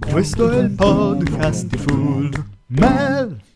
Questo è il podcast di Full Mel.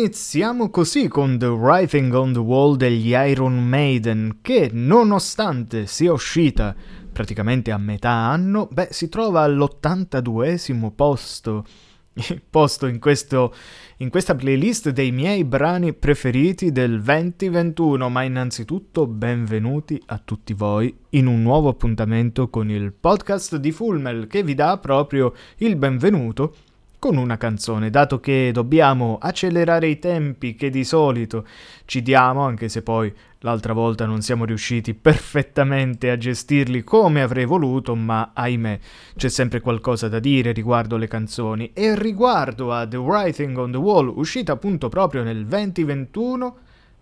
Iniziamo così con The Writing on the Wall degli Iron Maiden, che nonostante sia uscita praticamente a metà anno, beh, si trova all'82esimo posto, posto in, questo, in questa playlist dei miei brani preferiti del 2021, ma innanzitutto benvenuti a tutti voi in un nuovo appuntamento con il podcast di Fulmel che vi dà proprio il benvenuto con una canzone, dato che dobbiamo accelerare i tempi che di solito ci diamo, anche se poi l'altra volta non siamo riusciti perfettamente a gestirli come avrei voluto, ma ahimè c'è sempre qualcosa da dire riguardo le canzoni. E riguardo a The Writing on the Wall, uscita appunto proprio nel 2021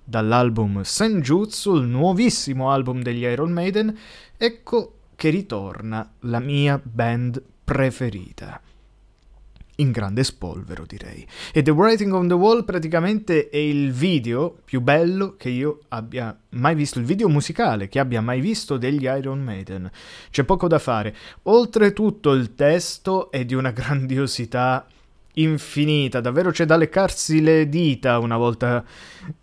dall'album Senjutsu, il nuovissimo album degli Iron Maiden, ecco che ritorna la mia band preferita in grande spolvero, direi. E The Writing on the Wall praticamente è il video più bello che io abbia mai visto, il video musicale che abbia mai visto degli Iron Maiden. C'è poco da fare. Oltretutto il testo è di una grandiosità infinita, davvero c'è da leccarsi le dita una volta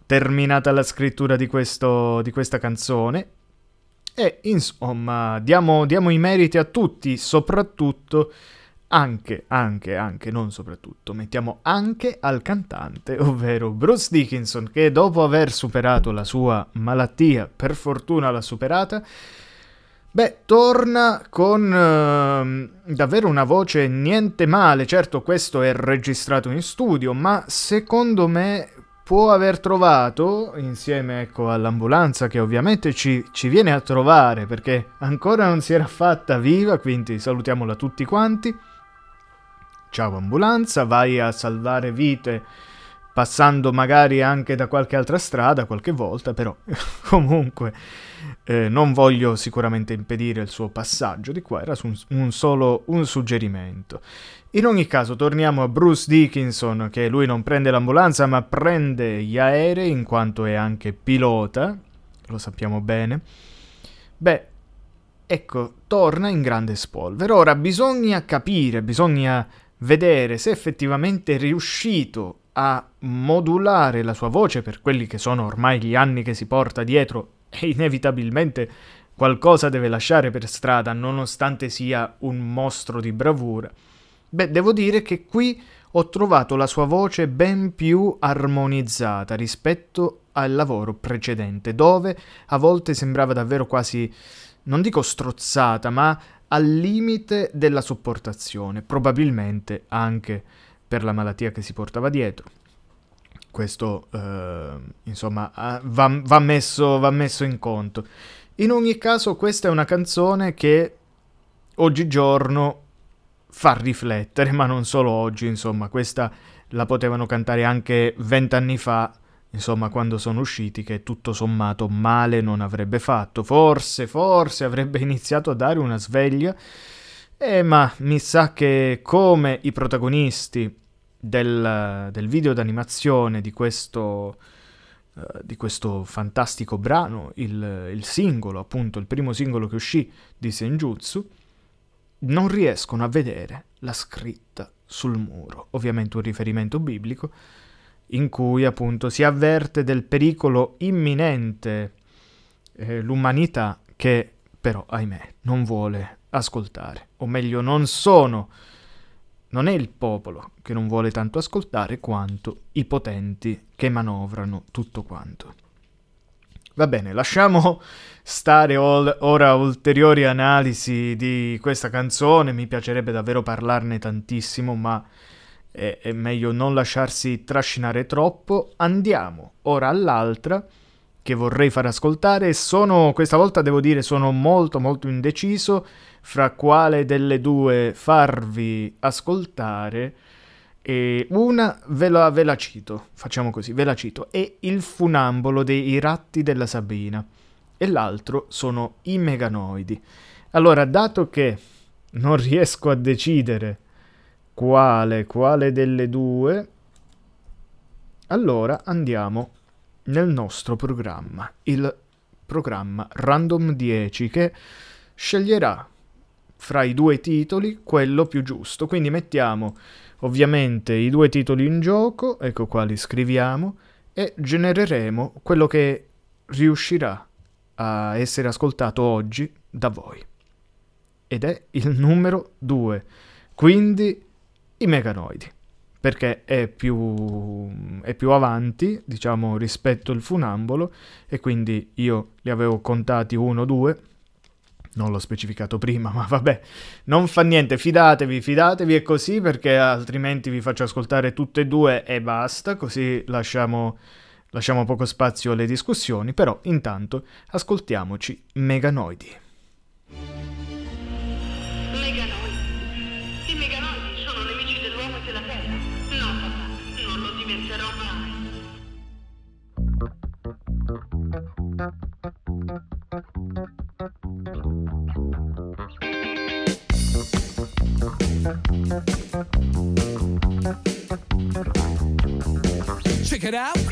terminata la scrittura di, questo, di questa canzone. E insomma, diamo, diamo i meriti a tutti, soprattutto anche, anche, anche, non soprattutto, mettiamo anche al cantante, ovvero Bruce Dickinson, che dopo aver superato la sua malattia, per fortuna l'ha superata, beh, torna con uh, davvero una voce niente male, certo questo è registrato in studio, ma secondo me può aver trovato, insieme ecco, all'ambulanza che ovviamente ci, ci, viene a trovare perché ancora non si era fatta viva, quindi salutiamola tutti quanti, ciao ambulanza, vai a salvare vite passando magari anche da qualche altra strada qualche volta, però comunque eh, non voglio sicuramente impedire il suo passaggio di qua, era un, un solo un suggerimento. In ogni caso torniamo a Bruce Dickinson che lui non prende l'ambulanza ma prende gli aerei in quanto è anche pilota, lo sappiamo bene. Beh, ecco, torna in grande spolvero. Ora bisogna capire, bisogna vedere se effettivamente è riuscito a modulare la sua voce per quelli che sono ormai gli anni che si porta dietro e inevitabilmente qualcosa deve lasciare per strada nonostante sia un mostro di bravura. Beh, devo dire che qui ho trovato la sua voce ben più armonizzata rispetto al lavoro precedente, dove a volte sembrava davvero quasi, non dico strozzata, ma al limite della sopportazione, probabilmente anche per la malattia che si portava dietro. Questo, eh, insomma, va, va, messo, va messo in conto. In ogni caso, questa è una canzone che oggigiorno fa riflettere, ma non solo oggi, insomma, questa la potevano cantare anche vent'anni fa insomma, quando sono usciti, che tutto sommato male non avrebbe fatto. Forse, forse avrebbe iniziato a dare una sveglia, eh, ma mi sa che come i protagonisti del, del video d'animazione di questo, uh, di questo fantastico brano, il, il singolo, appunto, il primo singolo che uscì di Senjutsu, non riescono a vedere la scritta sul muro, ovviamente un riferimento biblico, in cui appunto si avverte del pericolo imminente eh, l'umanità che però, ahimè, non vuole ascoltare, o meglio, non sono, non è il popolo che non vuole tanto ascoltare quanto i potenti che manovrano tutto quanto. Va bene, lasciamo stare ol- ora ulteriori analisi di questa canzone, mi piacerebbe davvero parlarne tantissimo, ma è, è meglio non lasciarsi trascinare troppo. Andiamo ora all'altra che vorrei far ascoltare. Sono, questa volta devo dire, sono molto molto indeciso fra quale delle due farvi ascoltare. E una ve la, ve la cito, facciamo così, ve la cito, è Il funambolo dei ratti della Sabina e l'altro sono i meganoidi. Allora, dato che non riesco a decidere quale, quale delle due? Allora andiamo nel nostro programma, il programma Random 10 che sceglierà fra i due titoli quello più giusto. Quindi mettiamo ovviamente i due titoli in gioco, ecco qua li scriviamo, e genereremo quello che riuscirà a essere ascoltato oggi da voi. Ed è il numero 2, quindi i meganoidi, perché è più, è più avanti, diciamo, rispetto al funambolo, e quindi io li avevo contati 1, 2, non l'ho specificato prima, ma vabbè, non fa niente, fidatevi, fidatevi è così perché altrimenti vi faccio ascoltare tutte e due e basta, così lasciamo, lasciamo poco spazio alle discussioni, però intanto ascoltiamoci Meganoidi. Check it out.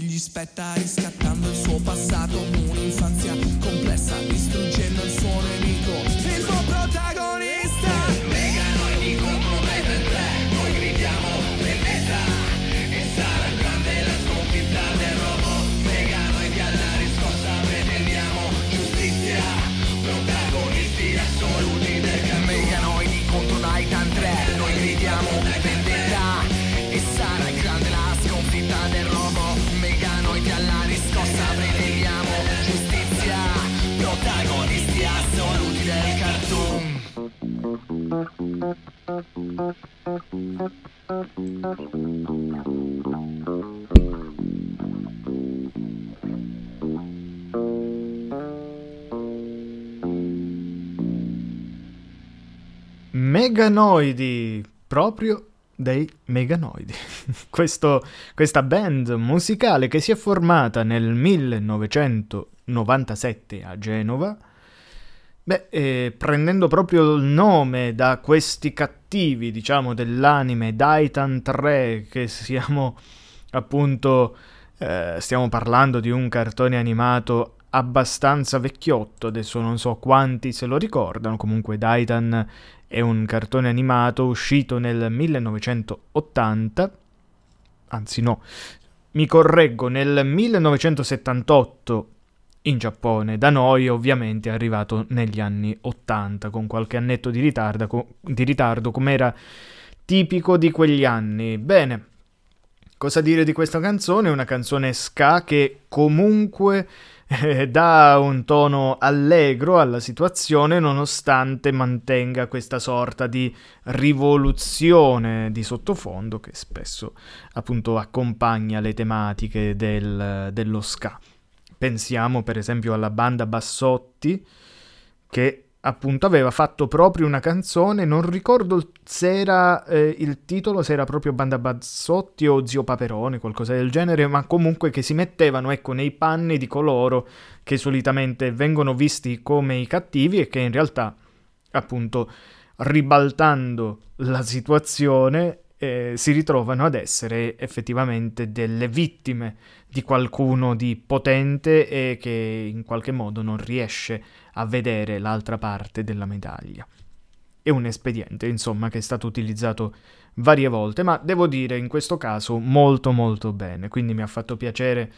Che gli Meganoidi, proprio dei Meganoidi. Questo, questa band musicale che si è formata nel 1997 a Genova, beh, eh, prendendo proprio il nome da questi cattivi, diciamo, dell'anime Daitan 3, che siamo appunto, eh, stiamo parlando di un cartone animato abbastanza vecchiotto, adesso non so quanti se lo ricordano, comunque Daitan è un cartone animato uscito nel 1980, anzi no, mi correggo, nel 1978 in Giappone, da noi ovviamente è arrivato negli anni 80 con qualche annetto di ritardo, di ritardo come era tipico di quegli anni. Bene, cosa dire di questa canzone? Una canzone ska che comunque eh, dà un tono allegro alla situazione nonostante mantenga questa sorta di rivoluzione di sottofondo che spesso appunto accompagna le tematiche del, dello ska. Pensiamo per esempio alla banda Bassotti che appunto aveva fatto proprio una canzone, non ricordo se era eh, il titolo, se era proprio Banda Bazzotti o Zio Paperone, qualcosa del genere, ma comunque che si mettevano ecco nei panni di coloro che solitamente vengono visti come i cattivi e che in realtà appunto ribaltando la situazione eh, si ritrovano ad essere effettivamente delle vittime di qualcuno di potente e che in qualche modo non riesce a vedere l'altra parte della medaglia. È un espediente, insomma, che è stato utilizzato varie volte, ma devo dire in questo caso molto molto bene, quindi mi ha fatto piacere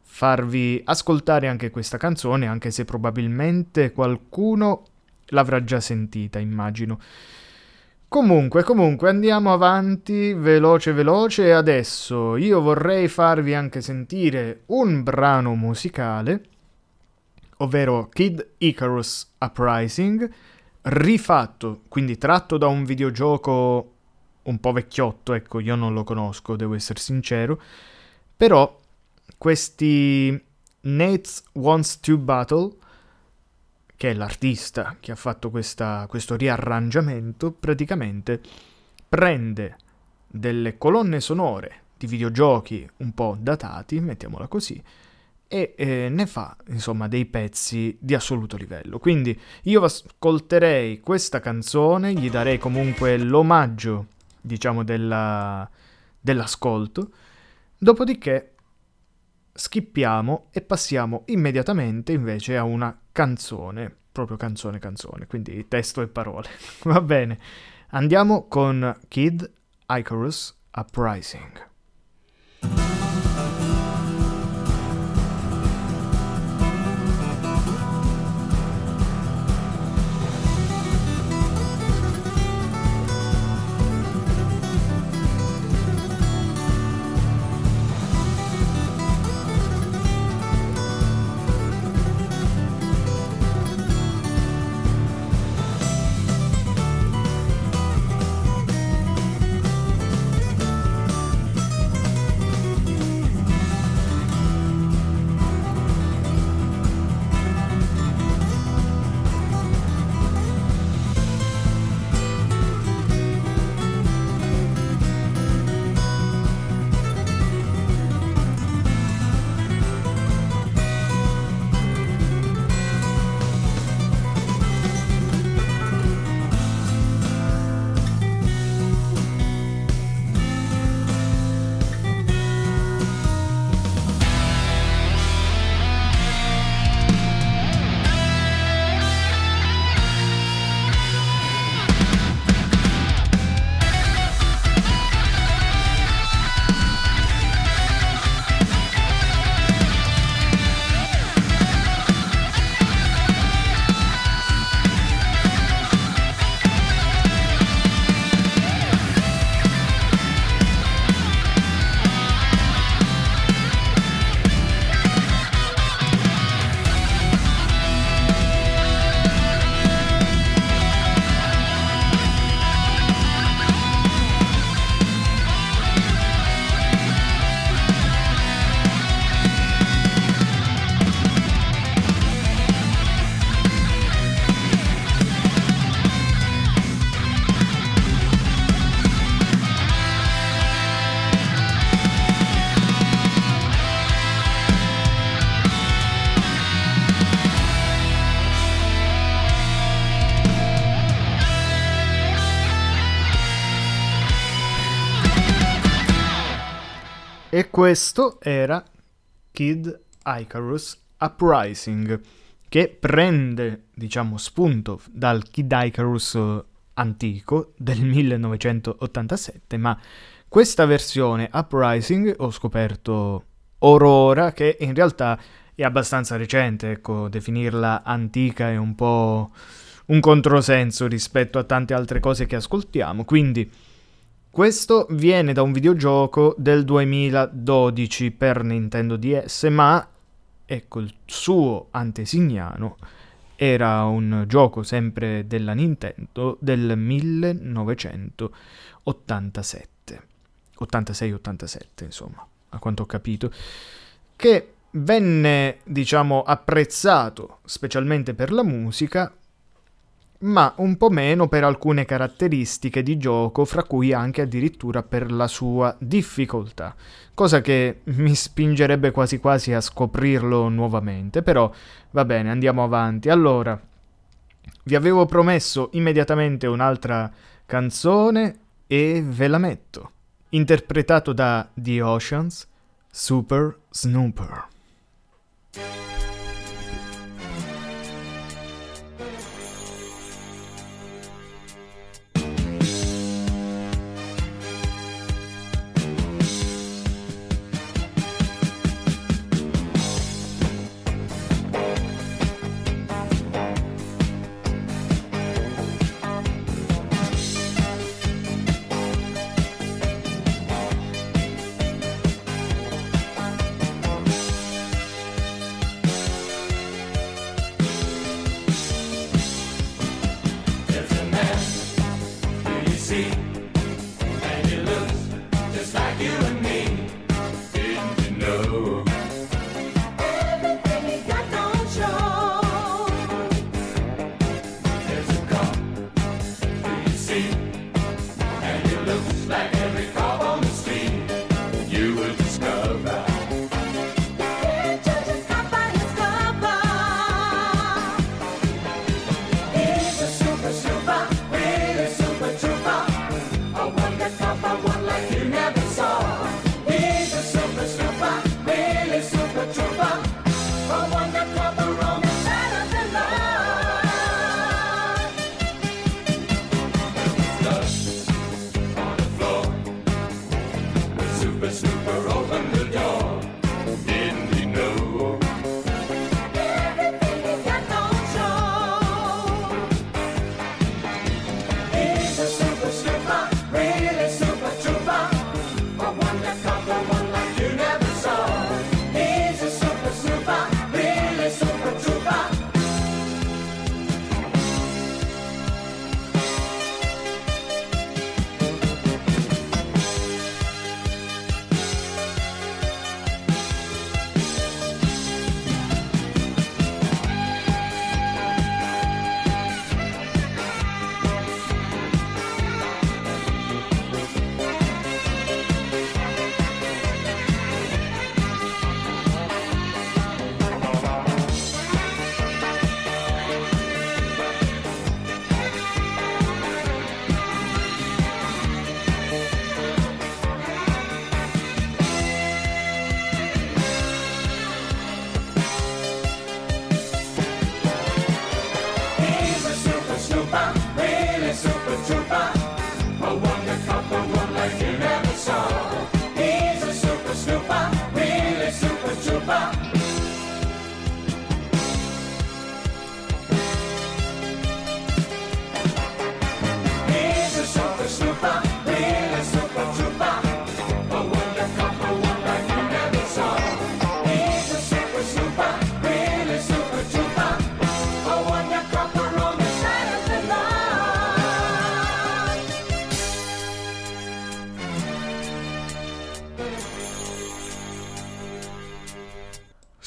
farvi ascoltare anche questa canzone, anche se probabilmente qualcuno l'avrà già sentita, immagino. Comunque, comunque, andiamo avanti veloce veloce. Adesso io vorrei farvi anche sentire un brano musicale, ovvero Kid Icarus Uprising, rifatto, quindi tratto da un videogioco un po' vecchiotto, ecco, io non lo conosco, devo essere sincero, però questi Nate Wants to Battle che è l'artista che ha fatto questa, questo riarrangiamento, praticamente prende delle colonne sonore di videogiochi un po' datati, mettiamola così, e eh, ne fa insomma dei pezzi di assoluto livello. Quindi io ascolterei questa canzone, gli darei comunque l'omaggio, diciamo, della, dell'ascolto, dopodiché skippiamo e passiamo immediatamente invece a una canzone, proprio canzone canzone, quindi testo e parole. Va bene, andiamo con Kid Icarus Uprising. Questo era Kid Icarus Uprising, che prende, diciamo, spunto dal Kid Icarus antico del 1987, ma questa versione Uprising ho scoperto Aurora, che in realtà è abbastanza recente, ecco, definirla antica è un po' un controsenso rispetto a tante altre cose che ascoltiamo, quindi questo viene da un videogioco del 2012 per Nintendo DS, ma ecco il suo antesignano era un gioco sempre della Nintendo del 1987. 86-87, insomma, a quanto ho capito, che venne, diciamo, apprezzato specialmente per la musica, ma un po' meno per alcune caratteristiche di gioco, fra cui anche addirittura per la sua difficoltà, cosa che mi spingerebbe quasi quasi a scoprirlo nuovamente, però va bene, andiamo avanti. Allora, vi avevo promesso immediatamente un'altra canzone e ve la metto, interpretato da The Oceans, Super Snooper.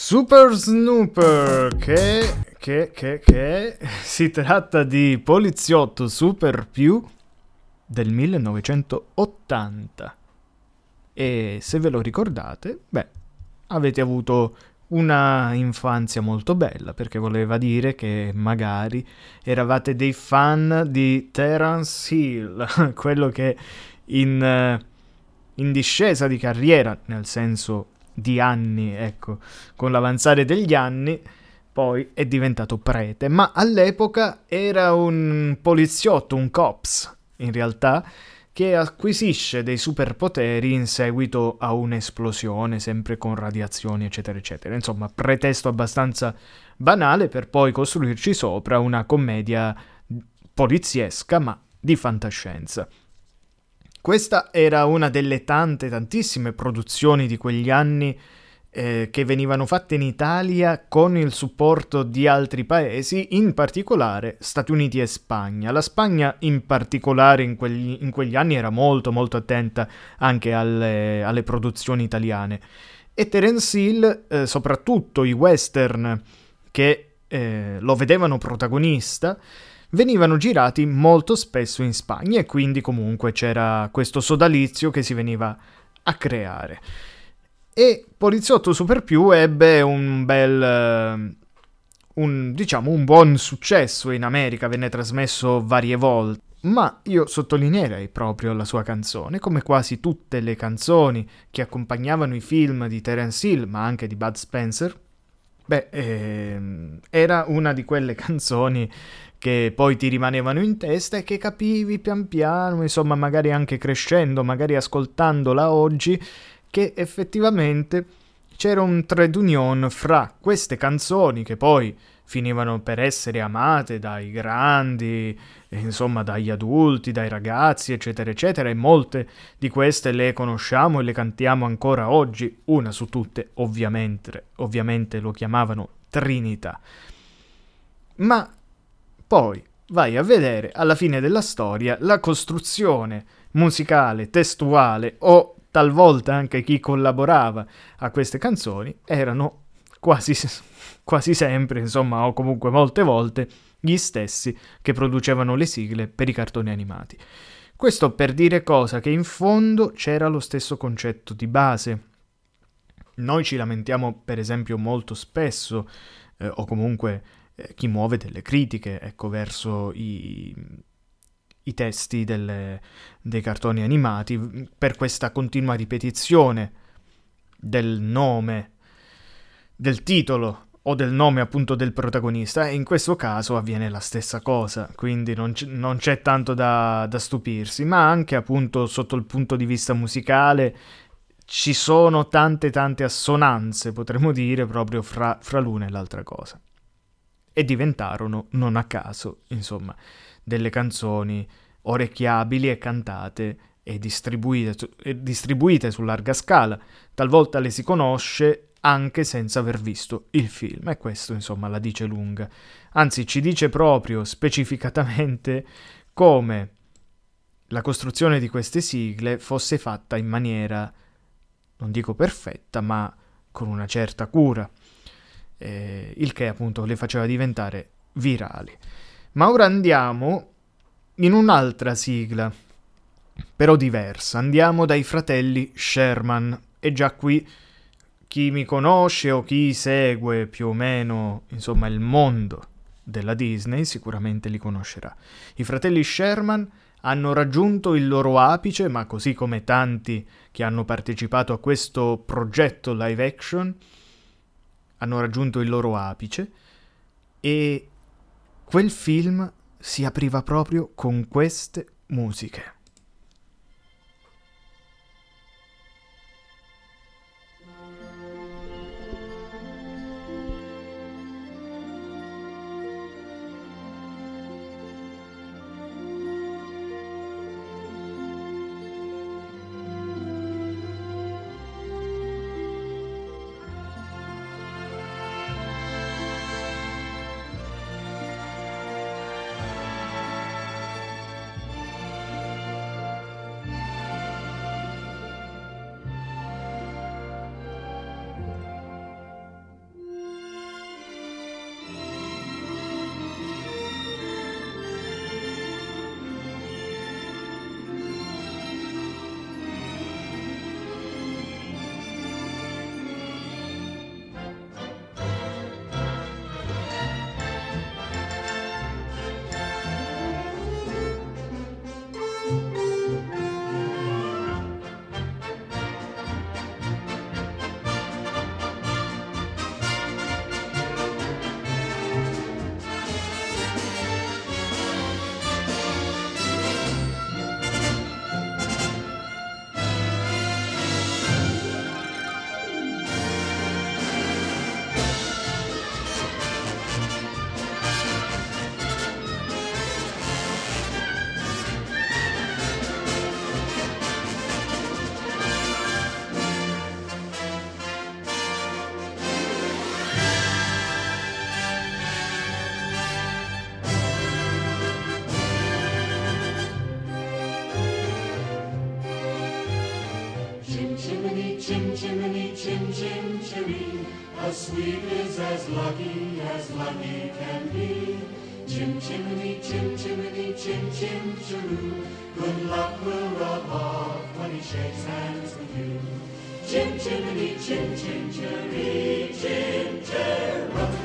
Super Snooper, che, che, che, che si tratta di poliziotto super più del 1980. E se ve lo ricordate, beh, avete avuto una infanzia molto bella, perché voleva dire che magari eravate dei fan di Terence Hill, quello che in in discesa di carriera, nel senso di anni, ecco, con l'avanzare degli anni, poi è diventato prete, ma all'epoca era un poliziotto, un cops, in realtà, che acquisisce dei superpoteri in seguito a un'esplosione, sempre con radiazioni, eccetera, eccetera. Insomma, pretesto abbastanza banale per poi costruirci sopra una commedia poliziesca, ma di fantascienza. Questa era una delle tante, tantissime produzioni di quegli anni eh, che venivano fatte in Italia con il supporto di altri paesi, in particolare Stati Uniti e Spagna. La Spagna in particolare in quegli, in quegli anni era molto molto attenta anche alle, alle produzioni italiane. E Terence Hill, eh, soprattutto i western che eh, lo vedevano protagonista, venivano girati molto spesso in Spagna e quindi comunque c'era questo sodalizio che si veniva a creare. E Poliziotto Super Più ebbe un bel... Eh, un, diciamo, un buon successo in America, venne trasmesso varie volte. Ma io sottolineerei proprio la sua canzone, come quasi tutte le canzoni che accompagnavano i film di Terence Hill, ma anche di Bud Spencer. Beh, ehm, era una di quelle canzoni che poi ti rimanevano in testa e che capivi pian piano, insomma, magari anche crescendo, magari ascoltandola oggi, che effettivamente c'era un trade union fra queste canzoni che poi finivano per essere amate dai grandi, insomma dagli adulti, dai ragazzi, eccetera, eccetera, e molte di queste le conosciamo e le cantiamo ancora oggi, una su tutte ovviamente, ovviamente lo chiamavano Trinità. Ma poi vai a vedere alla fine della storia la costruzione musicale, testuale o talvolta anche chi collaborava a queste canzoni erano quasi, quasi sempre, insomma, o comunque molte volte, gli stessi che producevano le sigle per i cartoni animati. Questo per dire cosa? Che in fondo c'era lo stesso concetto di base. Noi ci lamentiamo, per esempio, molto spesso, eh, o comunque eh, chi muove delle critiche, ecco, verso i, i testi delle, dei cartoni animati per questa continua ripetizione del nome, del titolo o del nome appunto del protagonista e in questo caso avviene la stessa cosa, quindi non, c- non c'è tanto da, da stupirsi, ma anche appunto sotto il punto di vista musicale ci sono tante tante assonanze, potremmo dire, proprio fra, fra l'una e l'altra cosa. E diventarono, non a caso, insomma, delle canzoni orecchiabili e cantate e distribuite, e distribuite su larga scala. Talvolta le si conosce anche senza aver visto il film e questo insomma la dice lunga. Anzi ci dice proprio specificatamente come la costruzione di queste sigle fosse fatta in maniera, non dico perfetta, ma con una certa cura, eh, il che appunto le faceva diventare virali. Ma ora andiamo in un'altra sigla, però diversa. Andiamo dai fratelli Sherman e già qui chi mi conosce o chi segue più o meno, insomma, il mondo della Disney sicuramente li conoscerà. I fratelli Sherman hanno raggiunto il loro apice, ma così come tanti che hanno partecipato a questo progetto live action hanno raggiunto il loro apice e quel film si apriva proprio con queste musiche. Cheree. A is as lucky as lucky can be. Chim chimney, chim chimney, chim chim cheroo. Good luck will rub off when he shakes hands with you. Chim chimney, chim chim cheree, chim cheroo.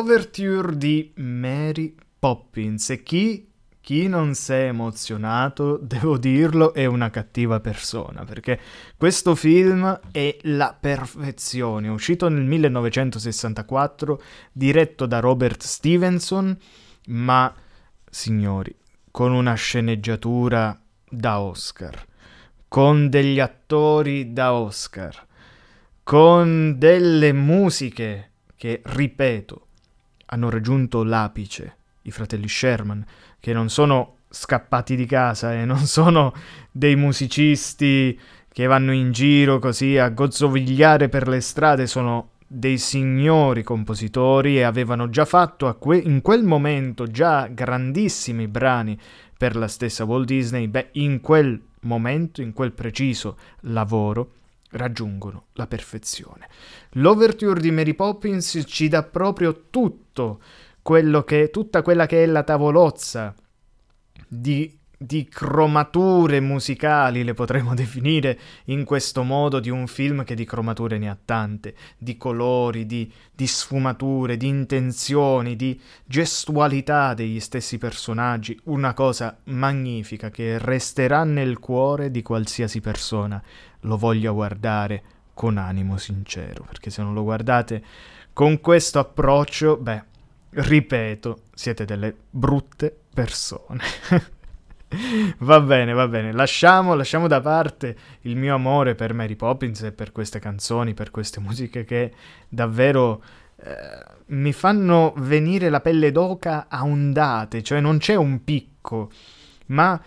L'overture di Mary Poppins. E chi, chi non si è emozionato, devo dirlo, è una cattiva persona, perché questo film è la perfezione, uscito nel 1964, diretto da Robert Stevenson, ma, signori, con una sceneggiatura da Oscar, con degli attori da Oscar, con delle musiche che, ripeto, hanno raggiunto l'apice, i fratelli Sherman, che non sono scappati di casa e non sono dei musicisti che vanno in giro così a gozzovigliare per le strade, sono dei signori compositori e avevano già fatto que- in quel momento già grandissimi brani per la stessa Walt Disney, beh, in quel momento, in quel preciso lavoro, raggiungono la perfezione. L'overture di Mary Poppins ci dà proprio tutto quello che, tutta quella che è la tavolozza di, di cromature musicali, le potremmo definire in questo modo, di un film che di cromature ne ha tante, di colori, di, di sfumature, di intenzioni, di gestualità degli stessi personaggi, una cosa magnifica che resterà nel cuore di qualsiasi persona lo voglia guardare con animo sincero, perché se non lo guardate con questo approccio, beh, ripeto, siete delle brutte persone. va bene, va bene, lasciamo, lasciamo, da parte il mio amore per Mary Poppins e per queste canzoni, per queste musiche che davvero eh, mi fanno venire la pelle d'oca a ondate, cioè non c'è un picco, ma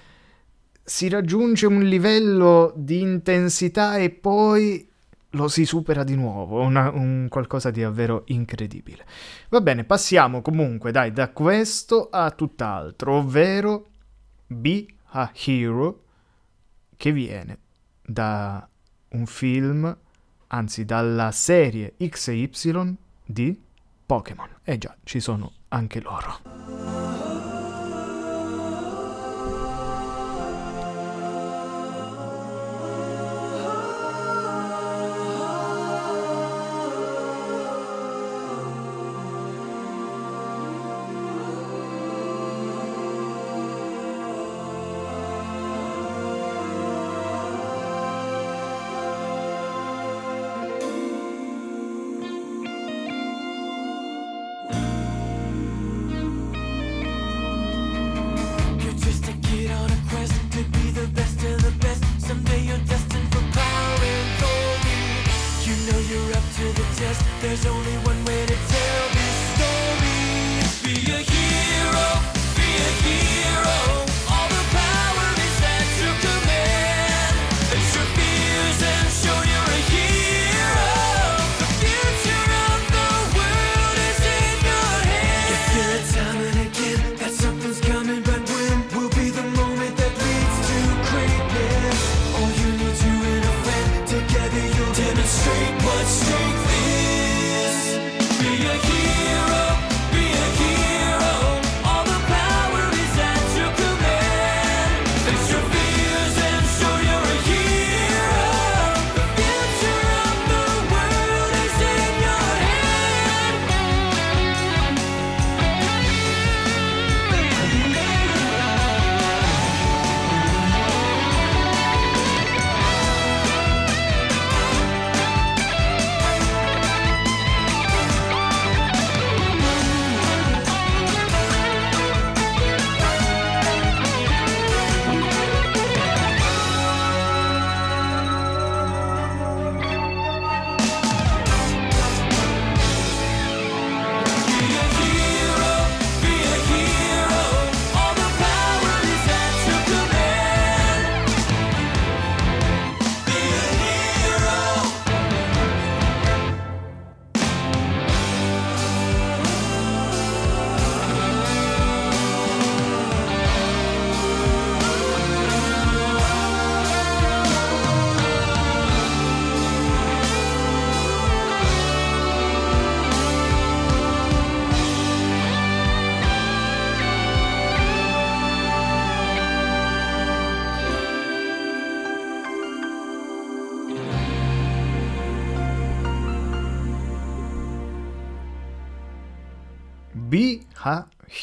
si raggiunge un livello di intensità e poi lo si supera di nuovo, una, un qualcosa di davvero incredibile. Va bene, passiamo comunque, dai, da questo a tutt'altro, ovvero Be a Hero, che viene da un film, anzi dalla serie X e Y di Pokémon. Eh già, ci sono anche loro.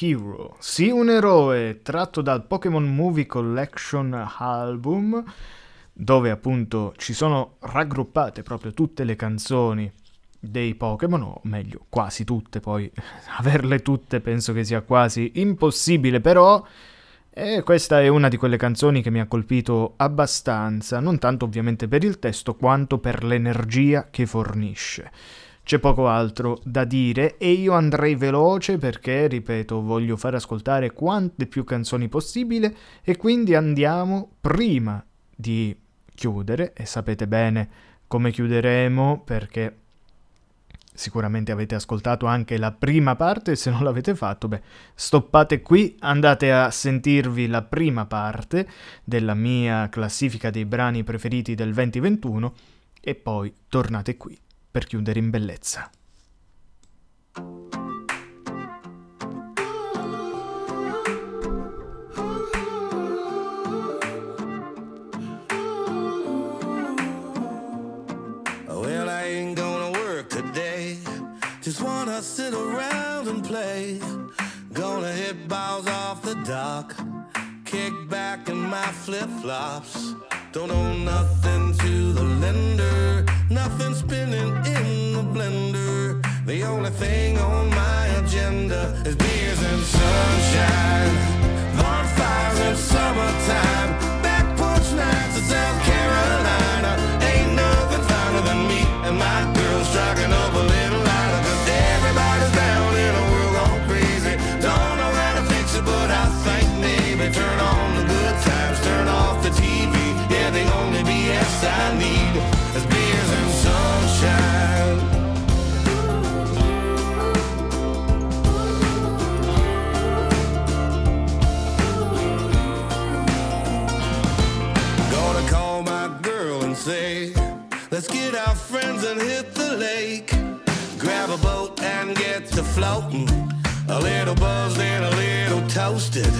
Hero. Sì, un eroe tratto dal Pokémon Movie Collection Album, dove appunto ci sono raggruppate proprio tutte le canzoni dei Pokémon, o meglio, quasi tutte, poi averle tutte penso che sia quasi impossibile, però e questa è una di quelle canzoni che mi ha colpito abbastanza, non tanto ovviamente per il testo quanto per l'energia che fornisce. C'è poco altro da dire e io andrei veloce perché, ripeto, voglio far ascoltare quante più canzoni possibile e quindi andiamo prima di chiudere e sapete bene come chiuderemo perché sicuramente avete ascoltato anche la prima parte, se non l'avete fatto, beh, stoppate qui, andate a sentirvi la prima parte della mia classifica dei brani preferiti del 2021 e poi tornate qui per chiudere in bellezza. Just wanna sit around and play. Gonna hit balls off the dock. Kick back in my flip flops. Don't owe nothing to the lender. Nothing spinning in the blender. The only thing on my agenda is beers and sunshine. Bonfires in summertime. Back porch nights in South Carolina. Ain't nothing finer than me and my girl striking let's our friends and hit the lake. Grab a boat and get to floating. A little buzzed and a little toasted.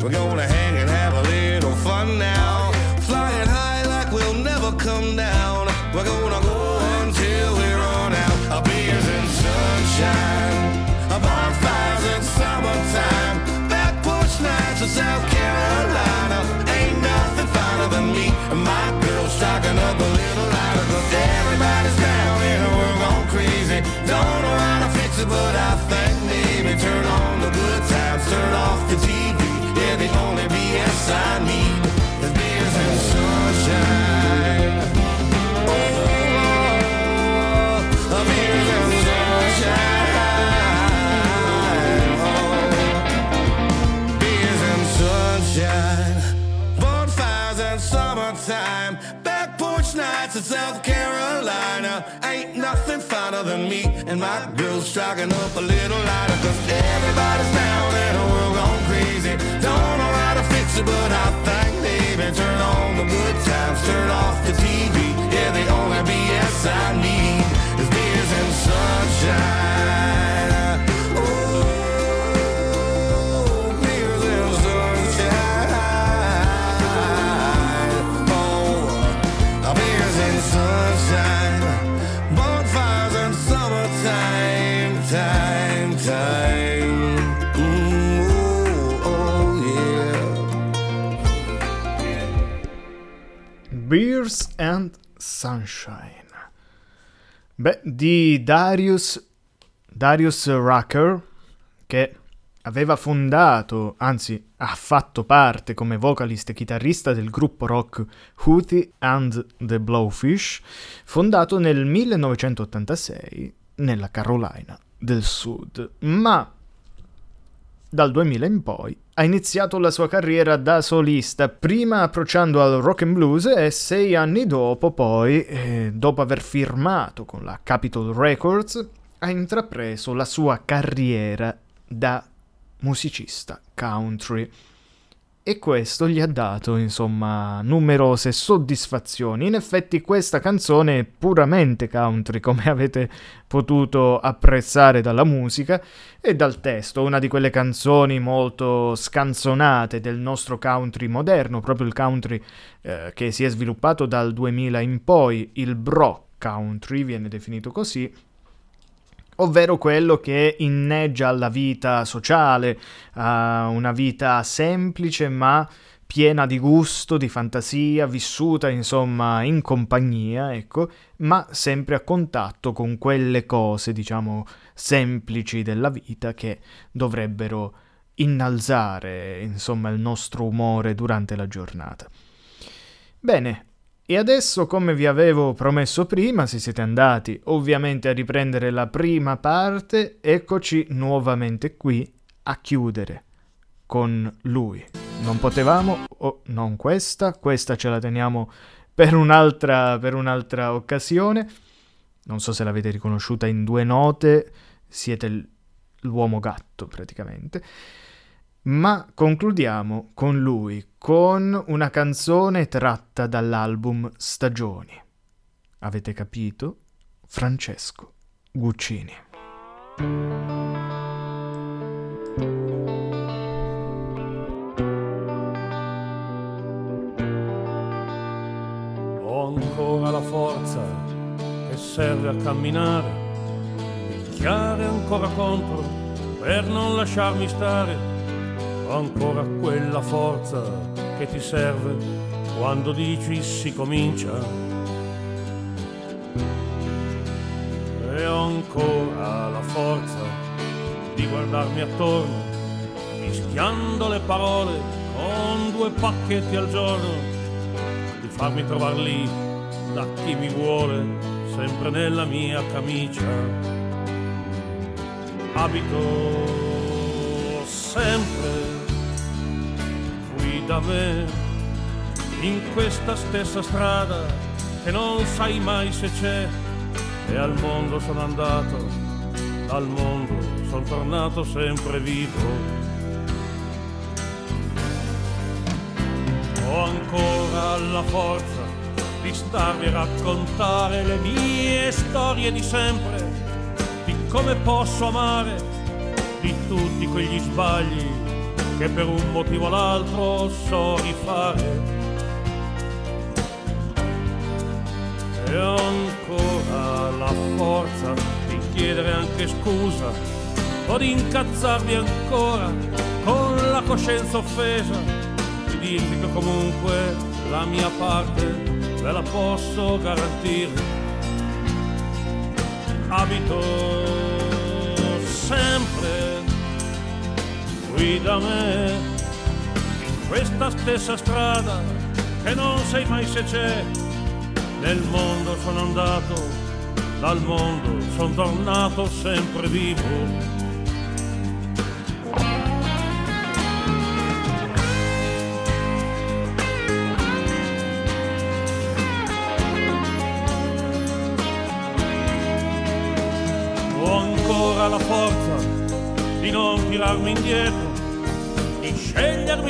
We're gonna hang and have a little fun now. Flying high like we'll never come down. We're gonna go until we run out. Our beers and sunshine. Our bonfires in summertime. Back porch nights in South Carolina. Ain't nothing finer than me and my girl striking up nothing finer than me and my girl striking up a little lighter. Cause everybody's down and world gone crazy. Don't know how to fix it, but I think maybe turn on the good times, turn off the TV. Yeah, the only BS I need is beers and sunshine. Beers and Sunshine. Beh, di Darius, Darius Rucker, che aveva fondato, anzi ha fatto parte come vocalist e chitarrista del gruppo rock Hootie and the Blowfish, fondato nel 1986 nella Carolina del Sud, ma dal 2000 in poi ha iniziato la sua carriera da solista, prima approcciando al rock and blues e sei anni dopo poi, eh, dopo aver firmato con la Capitol Records, ha intrapreso la sua carriera da musicista country. E questo gli ha dato, insomma, numerose soddisfazioni. In effetti questa canzone è puramente country, come avete potuto apprezzare dalla musica e dal testo, una di quelle canzoni molto scanzonate del nostro country moderno, proprio il country eh, che si è sviluppato dal 2000 in poi, il bro country viene definito così, ovvero quello che inneggia alla vita sociale, a una vita semplice ma piena di gusto, di fantasia, vissuta insomma in compagnia, ecco, ma sempre a contatto con quelle cose, diciamo, semplici della vita che dovrebbero innalzare, insomma, il nostro umore durante la giornata. Bene, e adesso, come vi avevo promesso prima, se siete andati ovviamente a riprendere la prima parte, eccoci nuovamente qui a chiudere con lui. Non potevamo, oh, non questa, questa ce la teniamo per un'altra, per un'altra occasione. Non so se l'avete riconosciuta in due note, siete l'uomo gatto praticamente. Ma concludiamo con lui, con una canzone tratta dall'album Stagioni. Avete capito? Francesco Guccini. Ho ancora la forza che serve a camminare, picchiare ancora contro per non lasciarmi stare ancora quella forza che ti serve quando dici si comincia. E ho ancora la forza di guardarmi attorno, mischiando le parole con due pacchetti al giorno, di farmi trovare lì da chi mi vuole, sempre nella mia camicia. Abito sempre da me in questa stessa strada che non sai mai se c'è e al mondo sono andato, dal mondo sono tornato sempre vivo. Ho ancora la forza di starvi a raccontare le mie storie di sempre, di come posso amare, di tutti quegli sbagli che per un motivo o l'altro so rifare. E ancora la forza di chiedere anche scusa o di incazzarvi ancora con la coscienza offesa, di dirvi che comunque la mia parte ve la posso garantire. Abito sempre guida me in questa stessa strada che non sai mai se c'è. Nel mondo sono andato, dal mondo sono tornato sempre vivo. Ho ancora la forza di non tirarmi indietro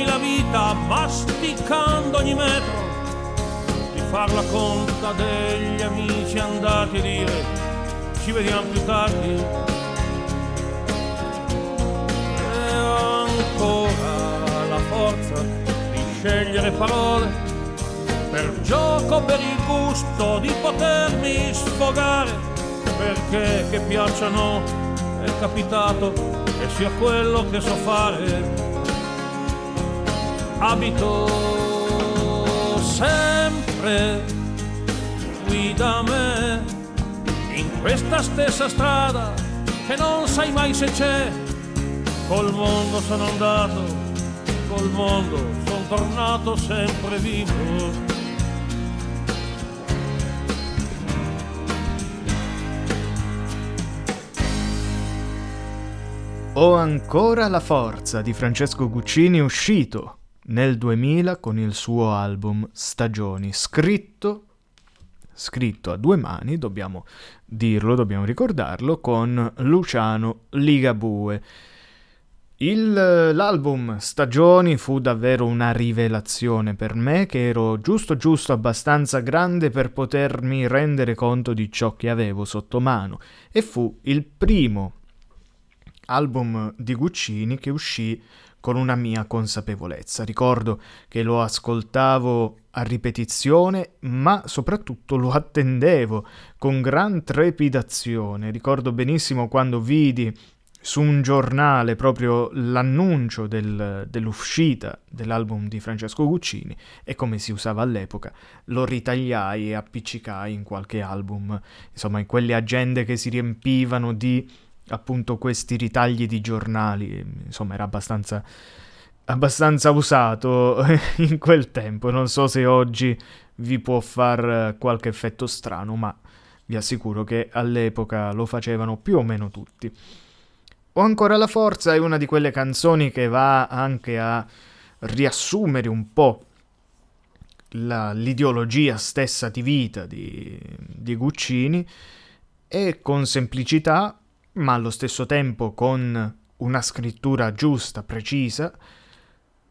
la vita masticando ogni metro, di farla conta degli amici andati a dire ci vediamo più tardi. E ho ancora la forza di scegliere parole per gioco, per il gusto di potermi sfogare, perché che piacciono è capitato e sia quello che so fare. Abito sempre qui da me, in questa stessa strada che non sai mai se c'è. Col mondo sono andato, col mondo sono tornato sempre vivo. Ho ancora la forza di Francesco Guccini uscito nel 2000 con il suo album Stagioni, scritto, scritto a due mani, dobbiamo dirlo, dobbiamo ricordarlo, con Luciano Ligabue. Il, l'album Stagioni fu davvero una rivelazione per me, che ero giusto giusto abbastanza grande per potermi rendere conto di ciò che avevo sotto mano, e fu il primo album di Guccini che uscì con una mia consapevolezza. Ricordo che lo ascoltavo a ripetizione, ma soprattutto lo attendevo con gran trepidazione. Ricordo benissimo quando vidi su un giornale proprio l'annuncio del, dell'uscita dell'album di Francesco Guccini e come si usava all'epoca lo ritagliai e appiccicai in qualche album, insomma in quelle agende che si riempivano di appunto questi ritagli di giornali, insomma era abbastanza, abbastanza usato in quel tempo, non so se oggi vi può far qualche effetto strano, ma vi assicuro che all'epoca lo facevano più o meno tutti. Ho ancora la forza è una di quelle canzoni che va anche a riassumere un po' la, l'ideologia stessa di vita di, di Guccini e con semplicità ma allo stesso tempo con una scrittura giusta, precisa,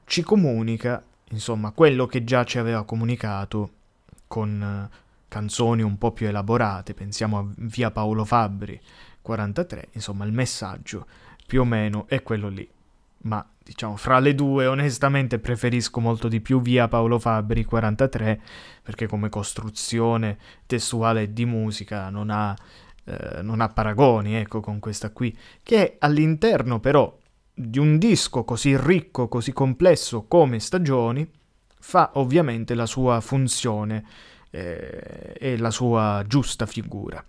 ci comunica, insomma, quello che già ci aveva comunicato con eh, canzoni un po' più elaborate, pensiamo a Via Paolo Fabbri 43, insomma, il messaggio più o meno è quello lì. Ma diciamo, fra le due, onestamente preferisco molto di più Via Paolo Fabbri 43, perché come costruzione testuale di musica non ha eh, non ha paragoni, ecco, con questa qui, che all'interno però di un disco così ricco, così complesso come Stagioni, fa ovviamente la sua funzione eh, e la sua giusta figura.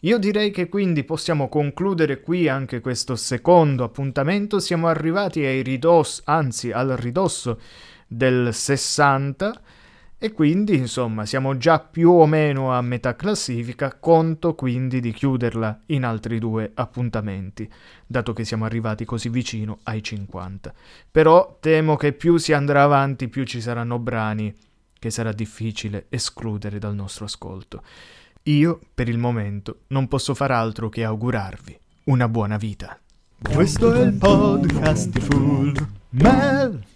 Io direi che quindi possiamo concludere qui anche questo secondo appuntamento, siamo arrivati ai ridosso, anzi al ridosso del 60 e quindi, insomma, siamo già più o meno a metà classifica, conto quindi di chiuderla in altri due appuntamenti, dato che siamo arrivati così vicino ai 50. Però temo che più si andrà avanti, più ci saranno brani che sarà difficile escludere dal nostro ascolto. Io, per il momento, non posso far altro che augurarvi una buona vita. Questo è il podcast di Full Man.